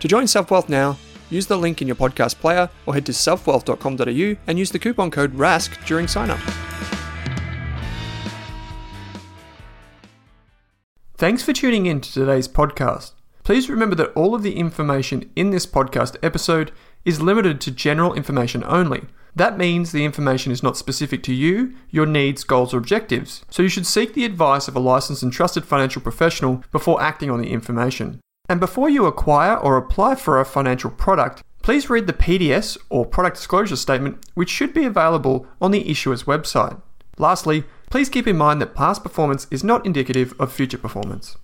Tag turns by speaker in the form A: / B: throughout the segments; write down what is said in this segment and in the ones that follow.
A: To join SelfWealth now, use the link in your podcast player or head to selfwealth.com.au and use the coupon code RASK during sign up. Thanks for tuning in to today's podcast. Please remember that all of the information in this podcast episode is limited to general information only. That means the information is not specific to you, your needs, goals, or objectives, so you should seek the advice of a licensed and trusted financial professional before acting on the information. And before you acquire or apply for a financial product, please read the PDS or product disclosure statement, which should be available on the issuer's website. Lastly, please keep in mind that past performance is not indicative of future performance.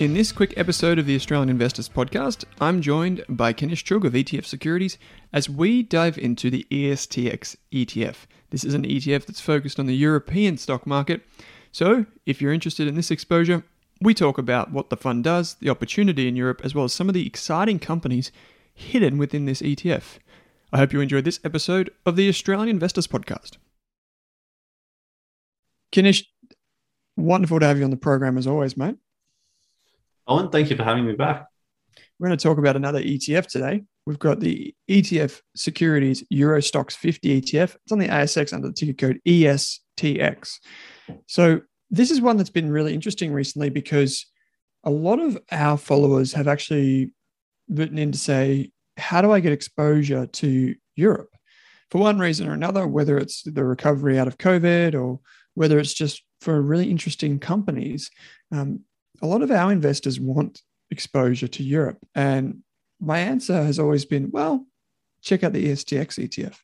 A: In this quick episode of the Australian Investors Podcast, I'm joined by Kanish Chugh of ETF Securities as we dive into the ESTX ETF. This is an ETF that's focused on the European stock market. So, if you're interested in this exposure, we talk about what the fund does, the opportunity in Europe, as well as some of the exciting companies hidden within this ETF. I hope you enjoyed this episode of the Australian Investors Podcast. Kanish, wonderful to have you on the program as always, mate.
B: Owen, thank you for having me back.
A: We're going to talk about another ETF today. We've got the ETF Securities Euro Stoxx 50 ETF. It's on the ASX under the ticker code ESTX. So, this is one that's been really interesting recently because a lot of our followers have actually written in to say, How do I get exposure to Europe? For one reason or another, whether it's the recovery out of COVID or whether it's just for really interesting companies. Um, a lot of our investors want exposure to Europe. And my answer has always been, well, check out the ESTX ETF.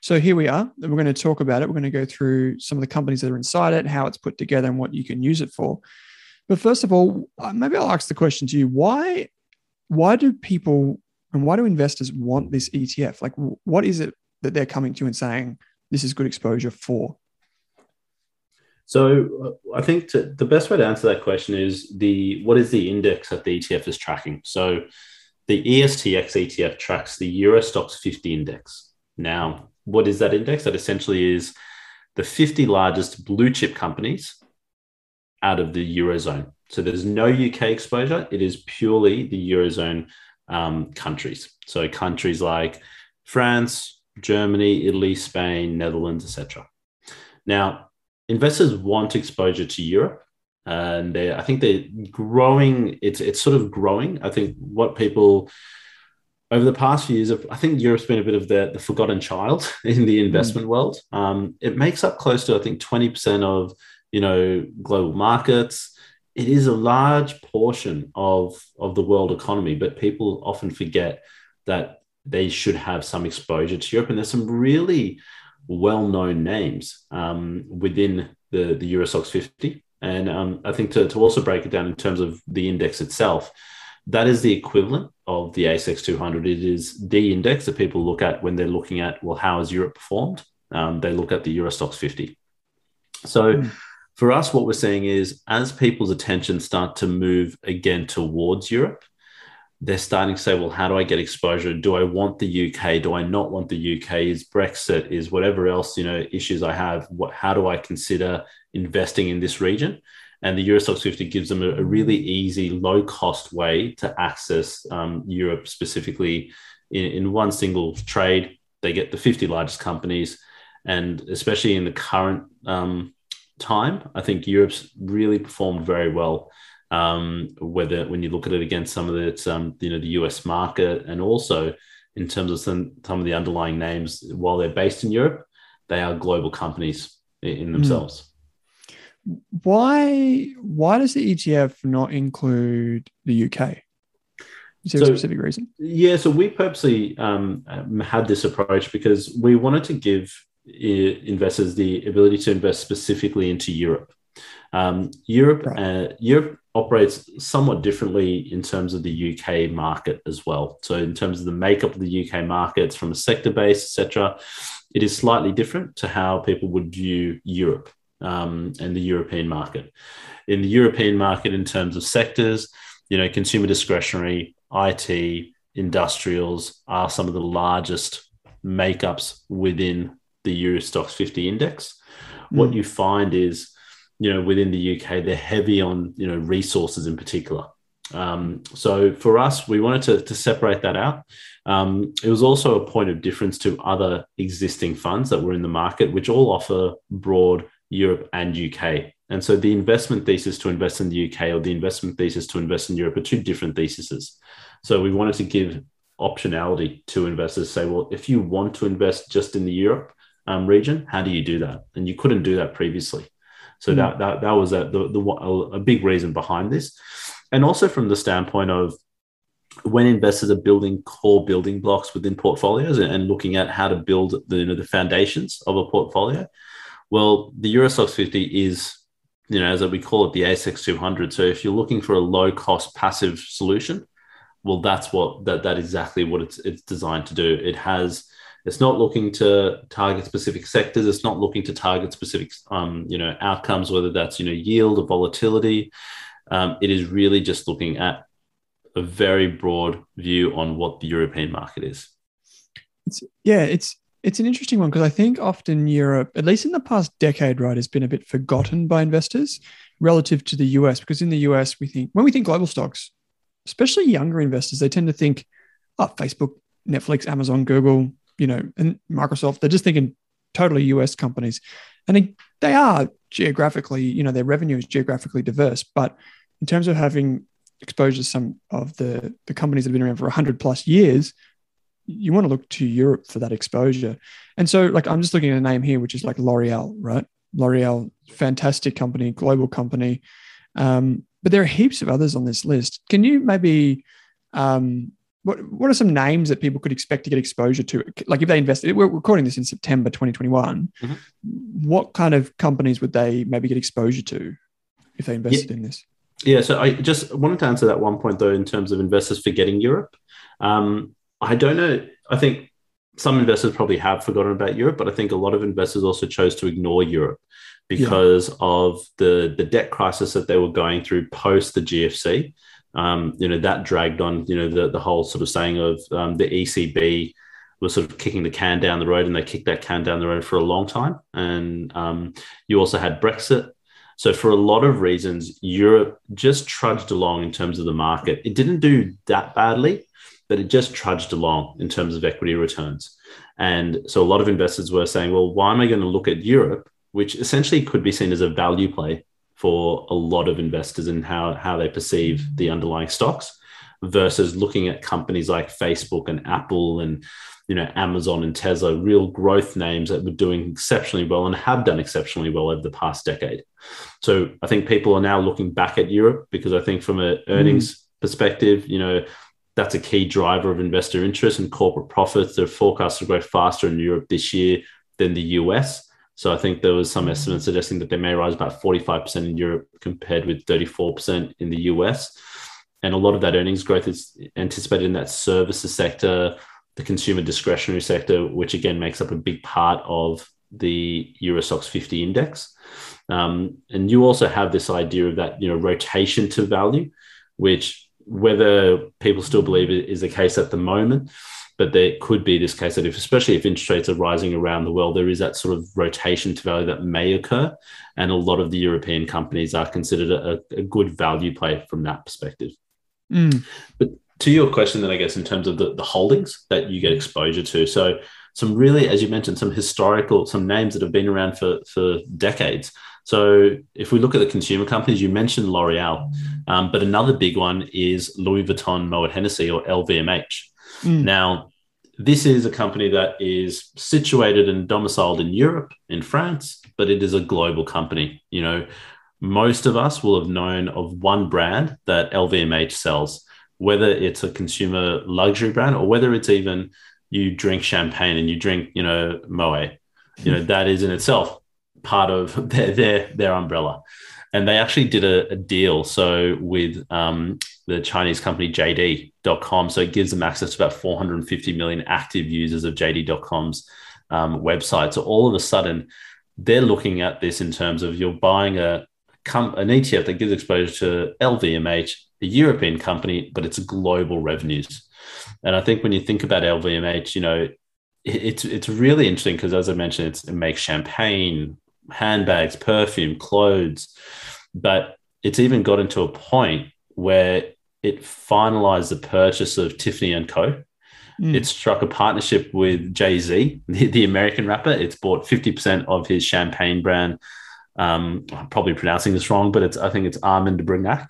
A: So here we are. We're going to talk about it. We're going to go through some of the companies that are inside it, how it's put together, and what you can use it for. But first of all, uh, maybe I'll ask the question to you: Why, why do people and why do investors want this ETF? Like, what is it that they're coming to and saying this is good exposure for?
B: So uh, I think to, the best way to answer that question is the what is the index that the ETF is tracking? So the ESTX ETF tracks the Euro Stoxx 50 index. Now, what is that index? That essentially is the 50 largest blue chip companies out of the eurozone. So there's no UK exposure. It is purely the eurozone um, countries. So countries like France, Germany, Italy, Spain, Netherlands, etc. Now, investors want exposure to Europe, and they, I think they're growing. It's it's sort of growing. I think what people over the past few years, I think Europe's been a bit of the, the forgotten child in the investment mm. world. Um, it makes up close to I think twenty percent of you know global markets. It is a large portion of of the world economy, but people often forget that they should have some exposure to Europe. And there's some really well-known names um, within the, the Eurostoxx 50. And um, I think to, to also break it down in terms of the index itself, that is the equivalent of the ASX 200. It is the index that people look at when they're looking at, well, how has Europe performed? Um, they look at the Euro Stoxx 50. So mm. for us, what we're seeing is as people's attention start to move again towards Europe, they're starting to say, well, how do I get exposure? Do I want the UK? Do I not want the UK? Is Brexit? Is whatever else you know issues I have? What? How do I consider investing in this region? And the Euro Stoxx 50 gives them a, a really easy, low cost way to access um, Europe specifically in, in one single trade. They get the 50 largest companies, and especially in the current um, time, I think Europe's really performed very well um, whether when you look at it against some of the um, you know the US market and also in terms of some, some of the underlying names while they're based in Europe, they are global companies in hmm. themselves.
A: Why why does the ETF not include the UK? Is there so, a specific reason?
B: Yeah, so we purposely um, had this approach because we wanted to give investors the ability to invest specifically into Europe. Um, Europe, right. uh, Europe operates somewhat differently in terms of the UK market as well. So, in terms of the makeup of the UK markets from a sector base, etc., it is slightly different to how people would view Europe um, and the European market. In the European market, in terms of sectors, you know, consumer discretionary, IT, industrials are some of the largest makeups within the Euro Stoxx 50 index. Mm. What you find is you know, within the UK, they're heavy on, you know, resources in particular. Um, so for us, we wanted to, to separate that out. Um, it was also a point of difference to other existing funds that were in the market, which all offer broad Europe and UK. And so the investment thesis to invest in the UK or the investment thesis to invest in Europe are two different theses. So we wanted to give optionality to investors say, well, if you want to invest just in the Europe um, region, how do you do that? And you couldn't do that previously. So mm. that, that that was a, the, the, a big reason behind this, and also from the standpoint of when investors are building core building blocks within portfolios and, and looking at how to build the, you know, the foundations of a portfolio. Well, the Euro Stoxx 50 is, you know, as we call it, the ASX 200. So if you're looking for a low cost passive solution, well, that's what that that exactly what it's it's designed to do. It has it's not looking to target specific sectors. It's not looking to target specific, um, you know, outcomes, whether that's you know yield or volatility. Um, it is really just looking at a very broad view on what the European market is.
A: It's, yeah, it's it's an interesting one because I think often Europe, at least in the past decade, right, has been a bit forgotten by investors relative to the US. Because in the US, we think when we think global stocks, especially younger investors, they tend to think, oh, Facebook, Netflix, Amazon, Google, you know, and Microsoft, they're just thinking totally US companies. And they are geographically, you know, their revenue is geographically diverse. But in terms of having exposure to some of the, the companies that have been around for 100 plus years, you want to look to Europe for that exposure. And so, like, I'm just looking at a name here, which is like L'Oreal, right? L'Oreal, fantastic company, global company. Um, but there are heaps of others on this list. Can you maybe um, what what are some names that people could expect to get exposure to? Like if they invested, we're recording this in September 2021. Mm-hmm. What kind of companies would they maybe get exposure to if they invested
B: yeah.
A: in this?
B: Yeah, so I just wanted to answer that one point though, in terms of investors forgetting Europe. Um, I don't know. I think some investors probably have forgotten about Europe, but I think a lot of investors also chose to ignore Europe because yeah. of the the debt crisis that they were going through post the GFC um, you know, that dragged on, you know, the, the whole sort of saying of um, the ECB was sort of kicking the can down the road and they kicked that can down the road for a long time. And um, you also had Brexit. So, for a lot of reasons, Europe just trudged along in terms of the market. It didn't do that badly, but it just trudged along in terms of equity returns. And so, a lot of investors were saying, well, why am I going to look at Europe, which essentially could be seen as a value play for a lot of investors and how, how they perceive the underlying stocks versus looking at companies like Facebook and Apple and you know Amazon and Tesla, real growth names that were doing exceptionally well and have done exceptionally well over the past decade. So I think people are now looking back at Europe because I think from an earnings mm. perspective, you know, that's a key driver of investor interest and corporate profits. They're forecast to grow faster in Europe this year than the US. So I think there was some mm. estimates suggesting that they may rise about 45% in Europe compared with 34% in the US. And a lot of that earnings growth is anticipated in that services sector, the consumer discretionary sector, which again makes up a big part of the Euro Stoxx 50 index. Um, and you also have this idea of that, you know, rotation to value, which whether people still believe it is the case at the moment, but there could be this case that if, especially if interest rates are rising around the world, there is that sort of rotation to value that may occur. And a lot of the European companies are considered a, a good value play from that perspective.
A: Mm.
B: But to your question, then I guess in terms of the, the holdings that you get exposure to, so some really, as you mentioned, some historical, some names that have been around for for decades. So if we look at the consumer companies, you mentioned L'Oreal, um, but another big one is Louis Vuitton Moet Hennessy or LVMH. Mm. Now, this is a company that is situated and domiciled in Europe, in France, but it is a global company. You know, most of us will have known of one brand that LVMH sells whether it's a consumer luxury brand or whether it's even you drink champagne and you drink, you know, Moet, you know, that is in itself part of their their, their umbrella. And they actually did a, a deal so with um, the Chinese company JD.com. So it gives them access to about 450 million active users of JD.com's um, website. So all of a sudden, they're looking at this in terms of you're buying a an ETF that gives exposure to LVMH, a European company, but it's global revenues. And I think when you think about LVMH, you know, it's it's really interesting because as I mentioned, it makes champagne, handbags, perfume, clothes, but it's even gotten to a point where it finalized the purchase of Tiffany and Co. Mm. It struck a partnership with Jay Z, the, the, American rapper. It's bought 50% of his champagne brand. Um, I'm probably pronouncing this wrong, but it's I think it's Armand de Brignac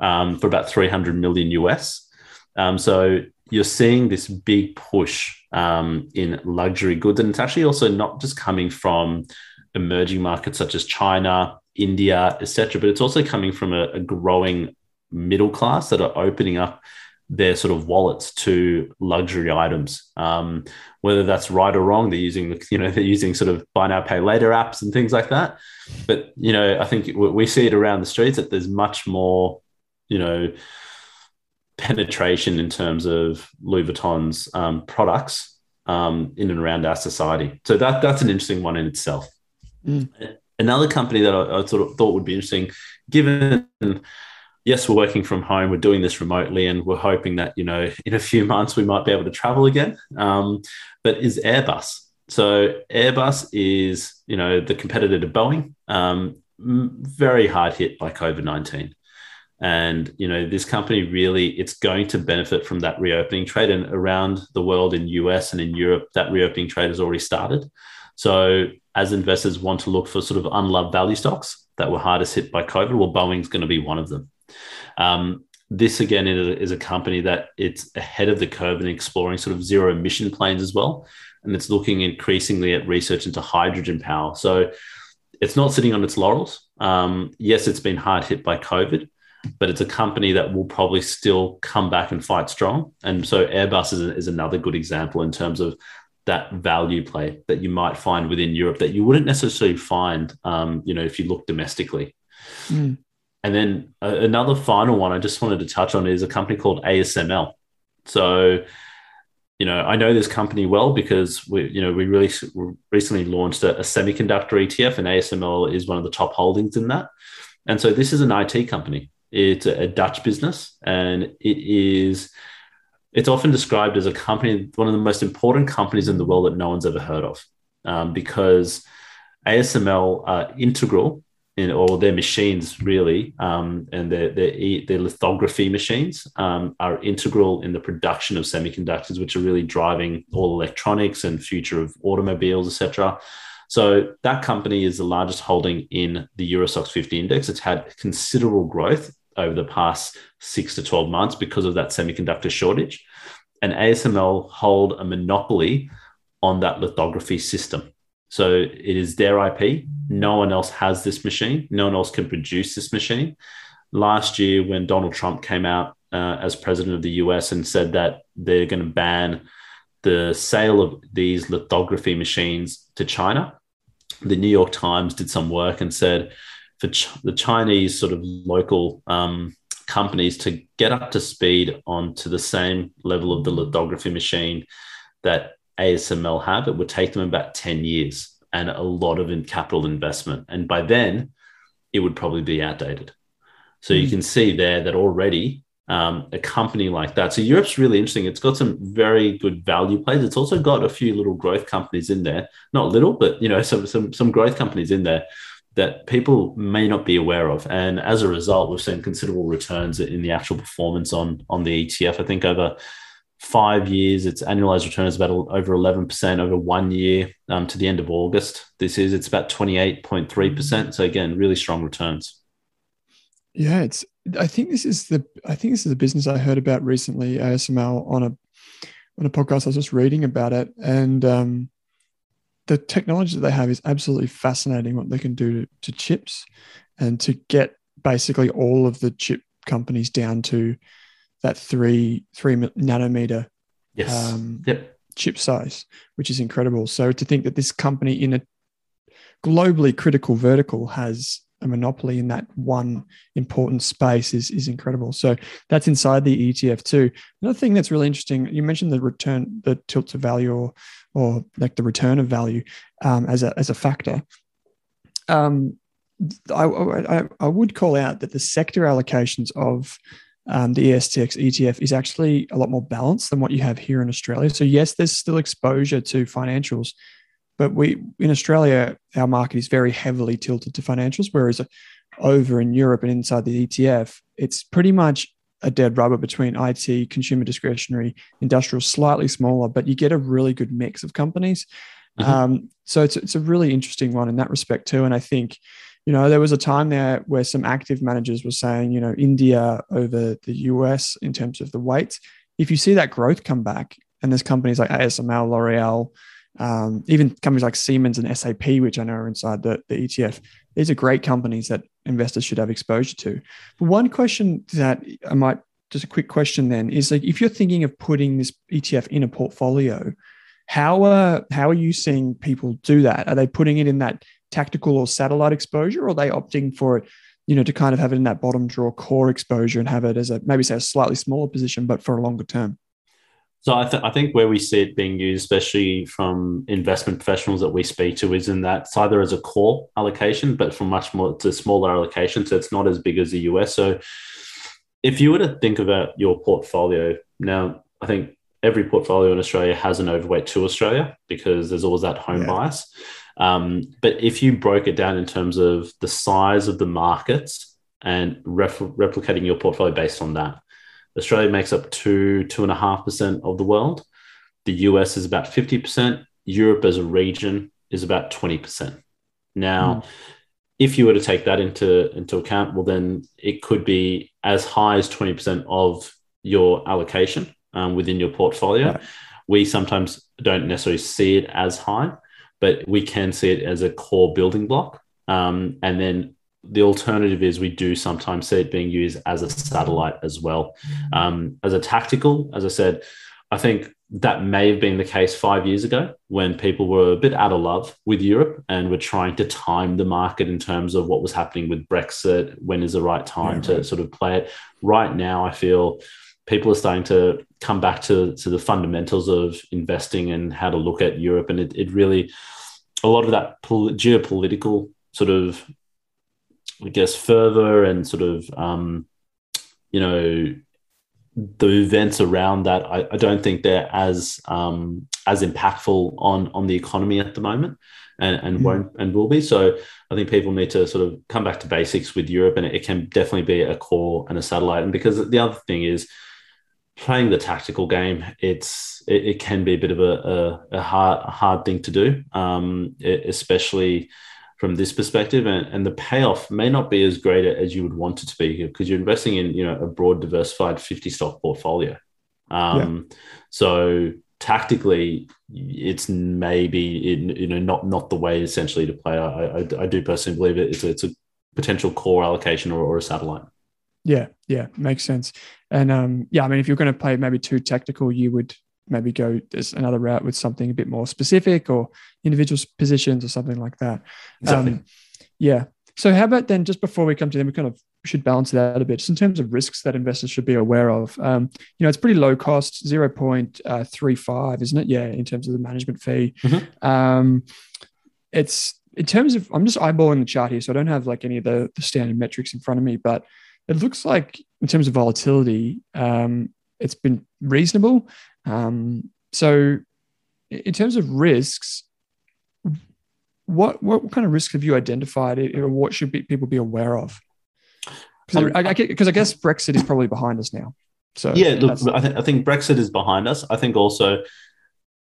B: um, for about 300 million US. Um, so you're seeing this big push um, in luxury goods. And it's actually also not just coming from emerging markets such as China, India, etc., but it's also coming from a, a growing middle class that are opening up their sort of wallets to luxury items. Um, whether that's right or wrong, they're using the you know they're using sort of buy now pay later apps and things like that. But you know, I think we see it around the streets that there's much more you know penetration in terms of Louis Vuitton's um, products um, in and around our society. So that that's an interesting one in itself.
A: Mm.
B: Another company that I, I, sort of thought would be interesting, given yes, we're working from home, we're doing this remotely, and we're hoping that you know in a few months we might be able to travel again. Um, but is Airbus? So Airbus is you know the competitor to Boeing, um, very hard hit by COVID nineteen. And you know, this company really it's going to benefit from that reopening trade. And around the world in US and in Europe, that reopening trade has already started. So as investors want to look for sort of unloved value stocks that were hardest hit by COVID, well, Boeing's going to be one of them. Um, this again is a company that it's ahead of the curve in exploring sort of zero emission planes as well, and it's looking increasingly at research into hydrogen power. So it's not sitting on its laurels. Um, yes, it's been hard hit by COVID, but it's a company that will probably still come back and fight strong. And so Airbus is, is another good example in terms of that value play that you might find within Europe that you wouldn't necessarily find, um, you know, if you look domestically.
A: Mm.
B: And then uh, another final one I just wanted to touch on is a company called ASML. So, you know, I know this company well because we, you know, we really recently launched a, a semiconductor ETF, and ASML is one of the top holdings in that. And so this is an IT company. It's a Dutch business, and it is. It's often described as a company, one of the most important companies in the world that no one's ever heard of, um, because ASML are integral in all their machines really, um, and their, their their lithography machines um, are integral in the production of semiconductors, which are really driving all electronics and future of automobiles, etc. So that company is the largest holding in the Euro Stoxx 50 index. It's had considerable growth over the past six to 12 months because of that semiconductor shortage. And ASML hold a monopoly on that lithography system. So it is their IP. No one else has this machine. No one else can produce this machine. Last year, when Donald Trump came out uh, as president of the US and said that they're going to ban the sale of these lithography machines to China, the New York Times did some work and said for Ch- the Chinese sort of local um, companies to get up to speed onto the same level of the lithography machine that ASML have, it would take them about 10 years and a lot of capital investment. And by then, it would probably be outdated. So you hmm. can see there that already um, a company like that. So Europe's really interesting. It's got some very good value plays. It's also got a few little growth companies in there, not little, but you know, some some some growth companies in there that people may not be aware of. And as a result, we've seen considerable returns in the actual performance on on the ETF. I think over five years, its annualized return is about over 11%. Over one year um, to the end of August, this is it's about 28.3%. So again, really strong returns.
A: Yeah, it's. I think this is the. I think this is the business I heard about recently. ASML on a on a podcast. I was just reading about it, and um, the technology that they have is absolutely fascinating. What they can do to, to chips, and to get basically all of the chip companies down to that three three nanometer
B: yes. um, yep.
A: chip size, which is incredible. So to think that this company in a globally critical vertical has a monopoly in that one important space is, is incredible. So that's inside the ETF too. Another thing that's really interesting, you mentioned the return, the tilt to value or, or like the return of value um, as, a, as a factor. Um, I, I, I would call out that the sector allocations of um, the ESTX ETF is actually a lot more balanced than what you have here in Australia. So yes, there's still exposure to financials, but we in Australia our market is very heavily tilted to financials, whereas over in Europe and inside the ETF, it's pretty much a dead rubber between IT, consumer discretionary, industrial, slightly smaller, but you get a really good mix of companies. Mm-hmm. Um, so it's it's a really interesting one in that respect too. And I think you know, there was a time there where some active managers were saying, you know, India over the US in terms of the weight. If you see that growth come back, and there's companies like ASML, L'Oreal, um, even companies like Siemens and SAP, which I know are inside the, the ETF, these are great companies that investors should have exposure to. But one question that I might just a quick question then is like if you're thinking of putting this ETF in a portfolio, how are how are you seeing people do that? Are they putting it in that tactical or satellite exposure, or are they opting for it, you know, to kind of have it in that bottom drawer core exposure and have it as a maybe say a slightly smaller position, but for a longer term?
B: So I, th- I think where we see it being used, especially from investment professionals that we speak to, is in that it's either as a core allocation, but for much more to smaller allocation. So it's not as big as the US. So if you were to think about your portfolio now, I think every portfolio in Australia has an overweight to Australia because there's always that home yeah. bias. Um, but if you broke it down in terms of the size of the markets and ref- replicating your portfolio based on that, Australia makes up two, two and a half percent of the world. The US is about 50%. Europe as a region is about 20%. Now, mm. if you were to take that into, into account, well, then it could be as high as 20% of your allocation um, within your portfolio. Right. We sometimes don't necessarily see it as high but we can see it as a core building block. Um, and then the alternative is we do sometimes see it being used as a satellite as well. Um, as a tactical, as I said, I think that may have been the case five years ago when people were a bit out of love with Europe and were trying to time the market in terms of what was happening with Brexit. When is the right time yeah, to sort of play it? Right now, I feel people are starting to come back to, to the fundamentals of investing and how to look at Europe. And it, it really, a lot of that pol- geopolitical sort of, I guess, further and sort of, um, you know, the events around that, I, I don't think they're as um, as impactful on on the economy at the moment, and and mm. won't and will be. So I think people need to sort of come back to basics with Europe, and it can definitely be a core and a satellite. And because the other thing is playing the tactical game, it's it, it can be a bit of a, a, a hard hard thing to do, um, especially from this perspective. And, and the payoff may not be as great as you would want it to be because you're investing in you know a broad diversified 50 stock portfolio. Um, yeah. so tactically it's maybe in, you know not not the way essentially to play. I i, I do personally believe it, it's, a, it's a potential core allocation or, or a satellite
A: yeah yeah makes sense and um yeah i mean if you're going to play maybe too tactical you would maybe go there's another route with something a bit more specific or individual positions or something like that. Exactly. Um, yeah. So how about then, just before we come to them, we kind of should balance it out a bit, just in terms of risks that investors should be aware of. Um, you know, it's pretty low cost, 0.35, isn't it? Yeah, in terms of the management fee. Mm-hmm. Um, it's in terms of, I'm just eyeballing the chart here, so I don't have like any of the, the standard metrics in front of me, but it looks like in terms of volatility, um, it's been reasonable. Um, so, in terms of risks, what what kind of risks have you identified, or what should be, people be aware of? Because um, I, I, I, guess Brexit is probably behind us now. So
B: yeah, look, I, th- I think Brexit is behind us. I think also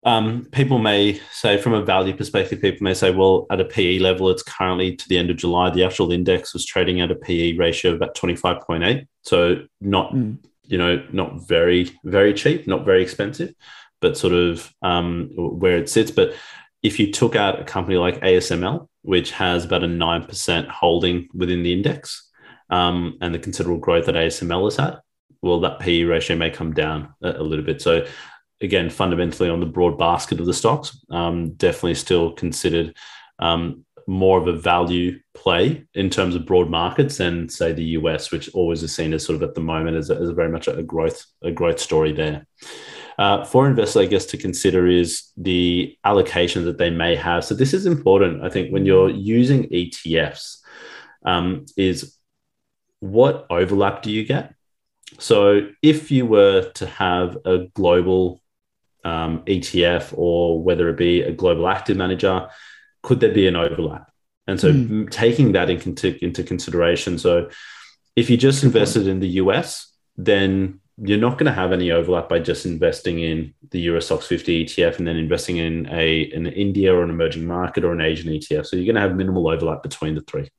B: um, people may say, from a value perspective, people may say, well, at a PE level, it's currently to the end of July, the actual index was trading at a PE ratio of about 25.8. So not mm you know, not very, very cheap, not very expensive, but sort of um, where it sits. But if you took out a company like ASML, which has about a 9% holding within the index, um, and the considerable growth that ASML has had, well, that PE ratio may come down a, a little bit. So, again, fundamentally on the broad basket of the stocks, um, definitely still considered um, more of a value play in terms of broad markets than say the US, which always is seen as sort of at the moment as, a, as a very much a growth a growth story there. Uh, for investors, I guess to consider is the allocation that they may have. So this is important, I think, when you're using ETFs, um, is what overlap do you get? So if you were to have a global um, ETF or whether it be a global active manager, could there be an overlap? And so mm. taking that into, into consideration. So if you just invested in the US, then you're not going to have any overlap by just investing in the Euro Stoxx 50 ETF and then investing in a an India or an emerging market or an Asian ETF. So you're going to have minimal overlap between the three.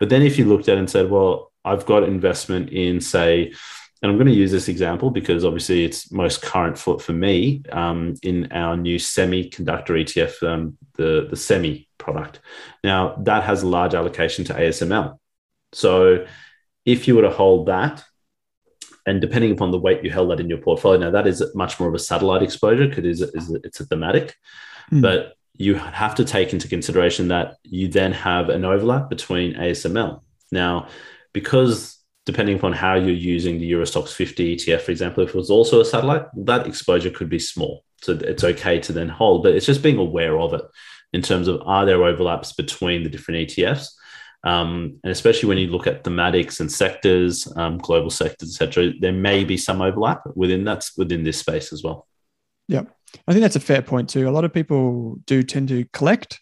B: But then if you looked at it and said, well, I've got investment in, say, and I'm going to use this example because obviously it's most current for, for me um, in our new semiconductor ETF, um, the, the semi product. Now, that has a large allocation to ASML. So if you were to hold that, and depending upon the weight you held that in your portfolio, now that is much more of a satellite exposure because it's, it's a thematic, mm. but you have to take into consideration that you then have an overlap between ASML. Now, because depending upon how you're using the Euro Stoxx 50 ETF, for example, if it was also a satellite, that exposure could be small. So it's okay to then hold, but it's just being aware of it in terms of are there overlaps between the different ETFs? Um, and especially when you look at thematics and sectors, um, global sectors, etc., there may be some overlap within that within this space as well.
A: Yeah, I think that's a fair point too. A lot of people do tend to collect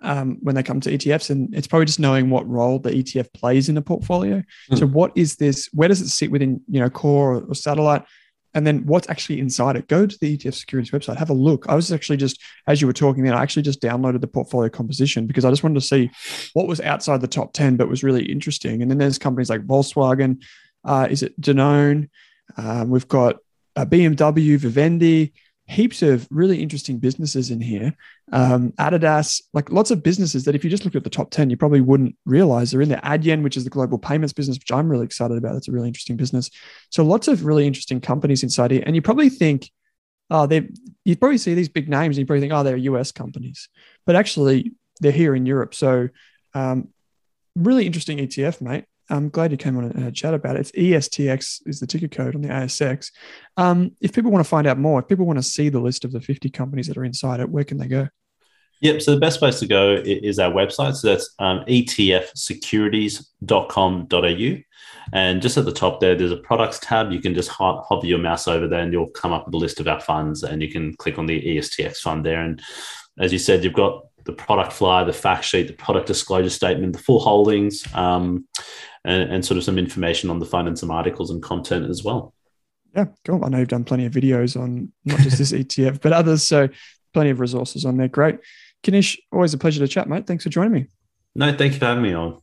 A: um, when they come to ETFs, and it's probably just knowing what role the ETF plays in a portfolio. Mm. So, what is this? Where does it sit within you know core or, or, satellite? And then what's actually inside it? Go to the ETF Securities website, have a look. I was actually just as you were talking, then I actually just downloaded the portfolio composition because I just wanted to see what was outside the top ten, but was really interesting. And then there's companies like Volkswagen, uh, is it Danone? Um, we've got uh, BMW, Vivendi heaps of really interesting businesses in here. Um, Adidas, like lots of businesses that if you just look at the top 10, you probably wouldn't realize they're in there. Adyen, which is the global payments business, which I'm really excited about. It's a really interesting business. So lots of really interesting companies inside here. And you probably think, oh, they you probably see these big names and you probably think, oh, they're US companies. But actually, they're here in Europe. So um, really interesting ETF, mate. I'm glad you came on and chat about it. It's ESTX is the ticker code on the ASX. Um, if people want to find out more, if people want to see the list of the 50 companies that are inside it, where can they go?
B: Yep. So the best place to go is our website. So that's um, etfsecurities.com.au. And just at the top there, there's a products tab. You can just ho- hover your mouse over there and you'll come up with a list of our funds and you can click on the ESTX fund there. And as you said, you've got the product flyer, the fact sheet, the product disclosure statement, the full holdings, um, and, and, sort of some information on the fund and some articles and content as well.
A: Yeah, cool. I know you've done plenty of videos on not just this ETF, but others. So plenty of resources on there. Great. Kanish, always a pleasure to chat, mate. Thanks for joining me.
B: No, thank you for having me on.